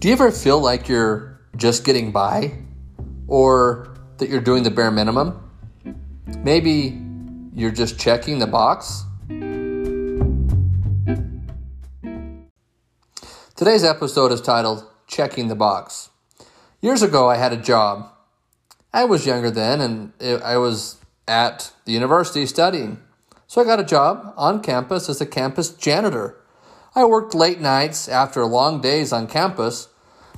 Do you ever feel like you're just getting by or that you're doing the bare minimum? Maybe you're just checking the box? Today's episode is titled Checking the Box. Years ago, I had a job. I was younger then and I was at the university studying. So I got a job on campus as a campus janitor. I worked late nights after long days on campus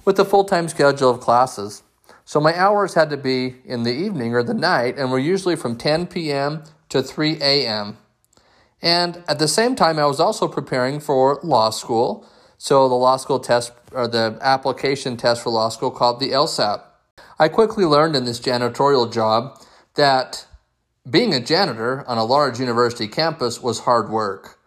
with a full time schedule of classes. So my hours had to be in the evening or the night and were usually from 10 p.m. to 3 a.m. And at the same time, I was also preparing for law school. So the law school test or the application test for law school called the LSAT. I quickly learned in this janitorial job that being a janitor on a large university campus was hard work.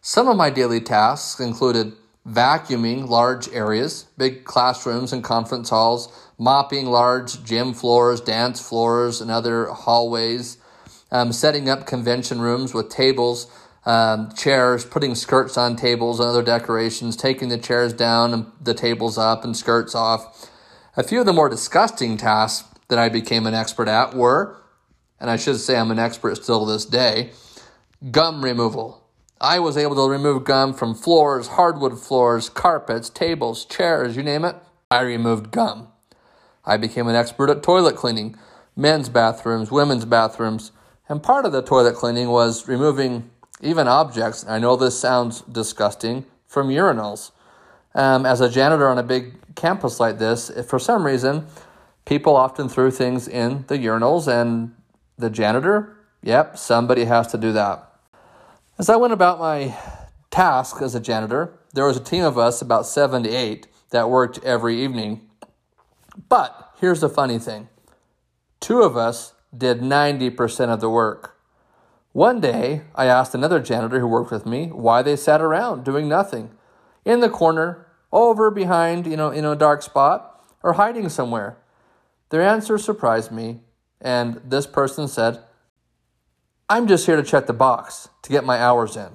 Some of my daily tasks included vacuuming large areas, big classrooms and conference halls, mopping large gym floors, dance floors, and other hallways, um, setting up convention rooms with tables, um, chairs, putting skirts on tables and other decorations, taking the chairs down and the tables up and skirts off. A few of the more disgusting tasks that I became an expert at were and I should say I'm an expert still to this day, gum removal. I was able to remove gum from floors, hardwood floors, carpets, tables, chairs, you name it. I removed gum. I became an expert at toilet cleaning, men's bathrooms, women's bathrooms, and part of the toilet cleaning was removing even objects. I know this sounds disgusting from urinals. Um, as a janitor on a big campus like this, for some reason, people often threw things in the urinals, and the janitor? Yep, somebody has to do that. As I went about my task as a janitor, there was a team of us, about seven to eight, that worked every evening. But here's the funny thing two of us did 90% of the work. One day, I asked another janitor who worked with me why they sat around doing nothing, in the corner, over behind, you know, in a dark spot, or hiding somewhere. Their answer surprised me and this person said, I'm just here to check the box to get my hours in.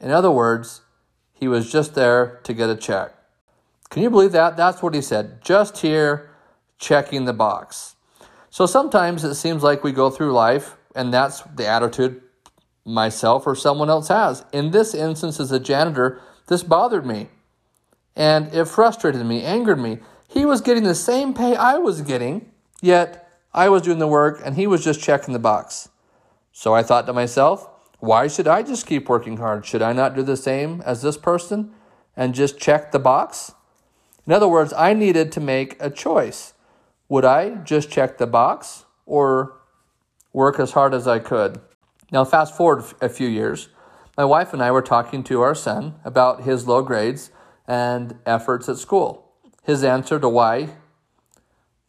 In other words, he was just there to get a check. Can you believe that? That's what he said. Just here, checking the box. So sometimes it seems like we go through life, and that's the attitude myself or someone else has. In this instance, as a janitor, this bothered me. And it frustrated me, angered me. He was getting the same pay I was getting, yet I was doing the work and he was just checking the box. So I thought to myself, why should I just keep working hard? Should I not do the same as this person and just check the box? In other words, I needed to make a choice. Would I just check the box or work as hard as I could? Now, fast forward a few years. My wife and I were talking to our son about his low grades and efforts at school. His answer to why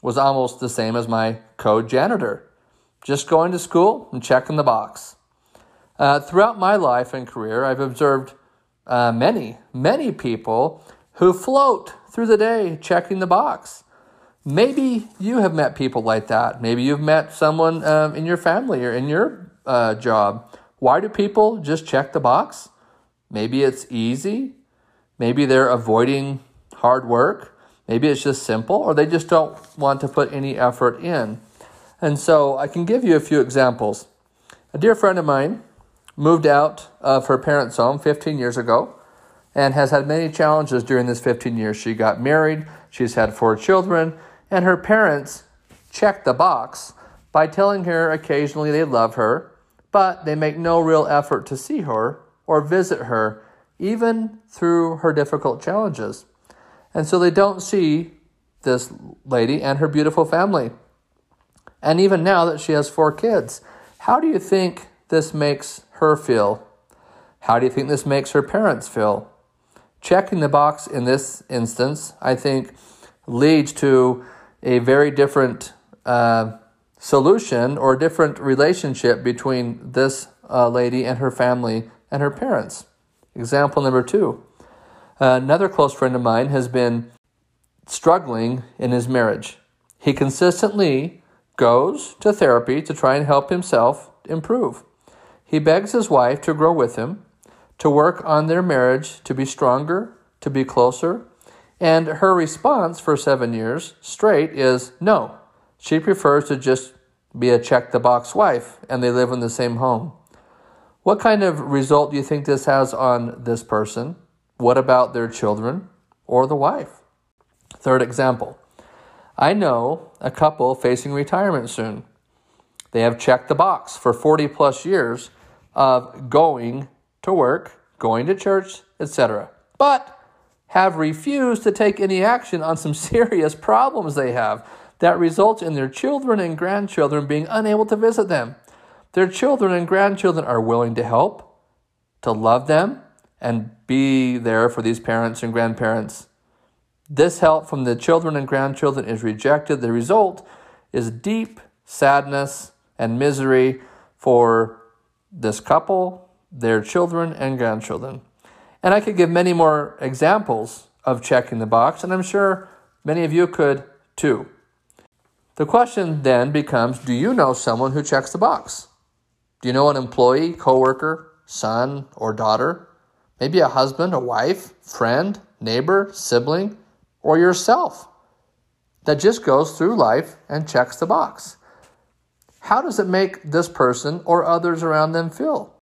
was almost the same as my co janitor, just going to school and checking the box. Uh, throughout my life and career, I've observed uh, many, many people who float through the day checking the box. Maybe you have met people like that. Maybe you've met someone um, in your family or in your uh, job. Why do people just check the box? Maybe it's easy. Maybe they're avoiding hard work. Maybe it's just simple, or they just don't want to put any effort in. And so I can give you a few examples. A dear friend of mine moved out of her parents' home 15 years ago and has had many challenges during this 15 years. She got married, she's had four children, and her parents check the box by telling her occasionally they love her, but they make no real effort to see her or visit her, even through her difficult challenges. And so they don't see this lady and her beautiful family. And even now that she has four kids, how do you think this makes her feel? How do you think this makes her parents feel? Checking the box in this instance, I think, leads to a very different uh, solution or different relationship between this uh, lady and her family and her parents. Example number two Another close friend of mine has been struggling in his marriage. He consistently goes to therapy to try and help himself improve. He begs his wife to grow with him, to work on their marriage to be stronger, to be closer, And her response for seven years straight is no. She prefers to just be a check the box wife and they live in the same home. What kind of result do you think this has on this person? What about their children or the wife? Third example I know a couple facing retirement soon. They have checked the box for 40 plus years of going to work, going to church, etc., but have refused to take any action on some serious problems they have that results in their children and grandchildren being unable to visit them. Their children and grandchildren are willing to help, to love them, and be there for these parents and grandparents. This help from the children and grandchildren is rejected. The result is deep sadness and misery for this couple, their children, and grandchildren. And I could give many more examples of checking the box, and I'm sure many of you could too. The question then becomes Do you know someone who checks the box? Do you know an employee, coworker, son, or daughter? Maybe a husband, a wife, friend, neighbor, sibling, or yourself that just goes through life and checks the box. How does it make this person or others around them feel?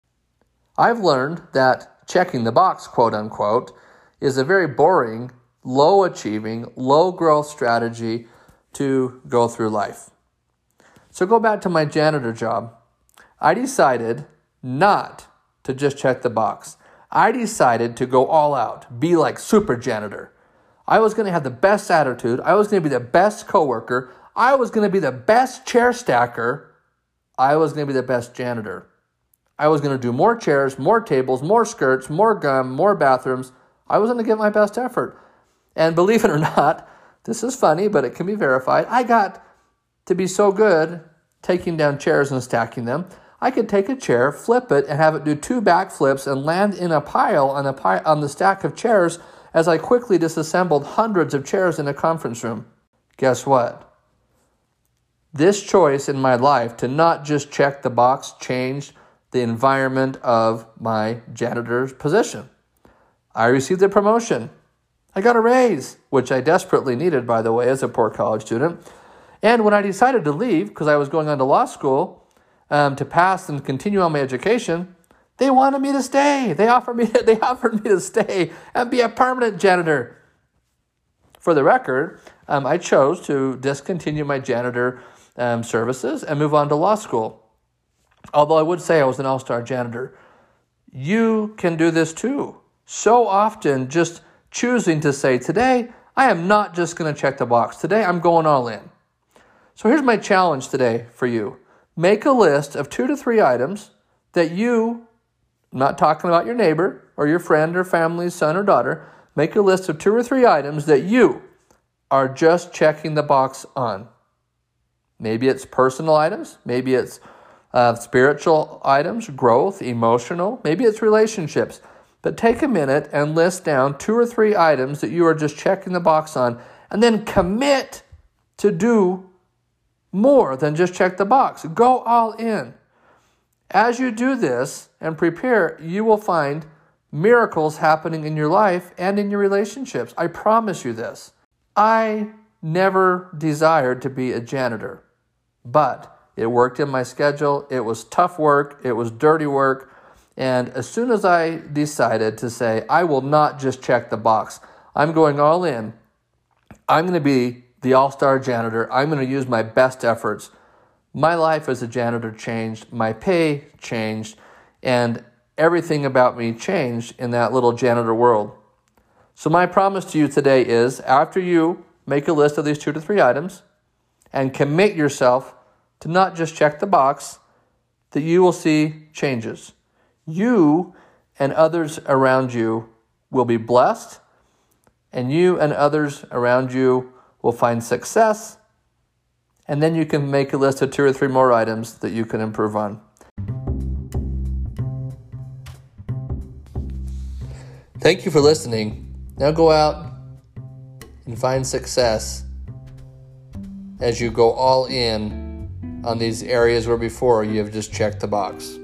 I've learned that checking the box, quote unquote, is a very boring, low achieving, low growth strategy to go through life. So go back to my janitor job. I decided not to just check the box. I decided to go all out, be like super janitor. I was going to have the best attitude. I was going to be the best coworker. I was going to be the best chair stacker. I was going to be the best janitor. I was going to do more chairs, more tables, more skirts, more gum, more bathrooms. I was going to give my best effort. And believe it or not, this is funny, but it can be verified. I got to be so good taking down chairs and stacking them. I could take a chair, flip it, and have it do two backflips and land in a pile on the, pi- on the stack of chairs as I quickly disassembled hundreds of chairs in a conference room. Guess what? This choice in my life to not just check the box changed the environment of my janitor's position. I received a promotion. I got a raise, which I desperately needed, by the way, as a poor college student. And when I decided to leave, because I was going on to law school um, to pass and continue on my education, they wanted me to stay. They offered me, they offered me to stay and be a permanent janitor. For the record, um, I chose to discontinue my janitor um, services and move on to law school. Although I would say I was an all star janitor. You can do this too. So often, just choosing to say, Today, I am not just going to check the box. Today, I'm going all in. So here's my challenge today for you make a list of two to three items that you, I'm not talking about your neighbor or your friend or family, son or daughter, make a list of two or three items that you are just checking the box on. Maybe it's personal items, maybe it's uh, spiritual items, growth, emotional, maybe it's relationships. But take a minute and list down two or three items that you are just checking the box on, and then commit to do more than just check the box. Go all in. As you do this and prepare, you will find miracles happening in your life and in your relationships. I promise you this. I never desired to be a janitor, but it worked in my schedule. It was tough work, it was dirty work, and as soon as I decided to say, I will not just check the box, I'm going all in, I'm going to be the all star janitor, I'm going to use my best efforts. My life as a janitor changed, my pay changed, and everything about me changed in that little janitor world. So, my promise to you today is after you make a list of these two to three items and commit yourself to not just check the box, that you will see changes you and others around you will be blessed, and you and others around you will find success. And then you can make a list of two or three more items that you can improve on. Thank you for listening. Now go out and find success as you go all in on these areas where before you have just checked the box.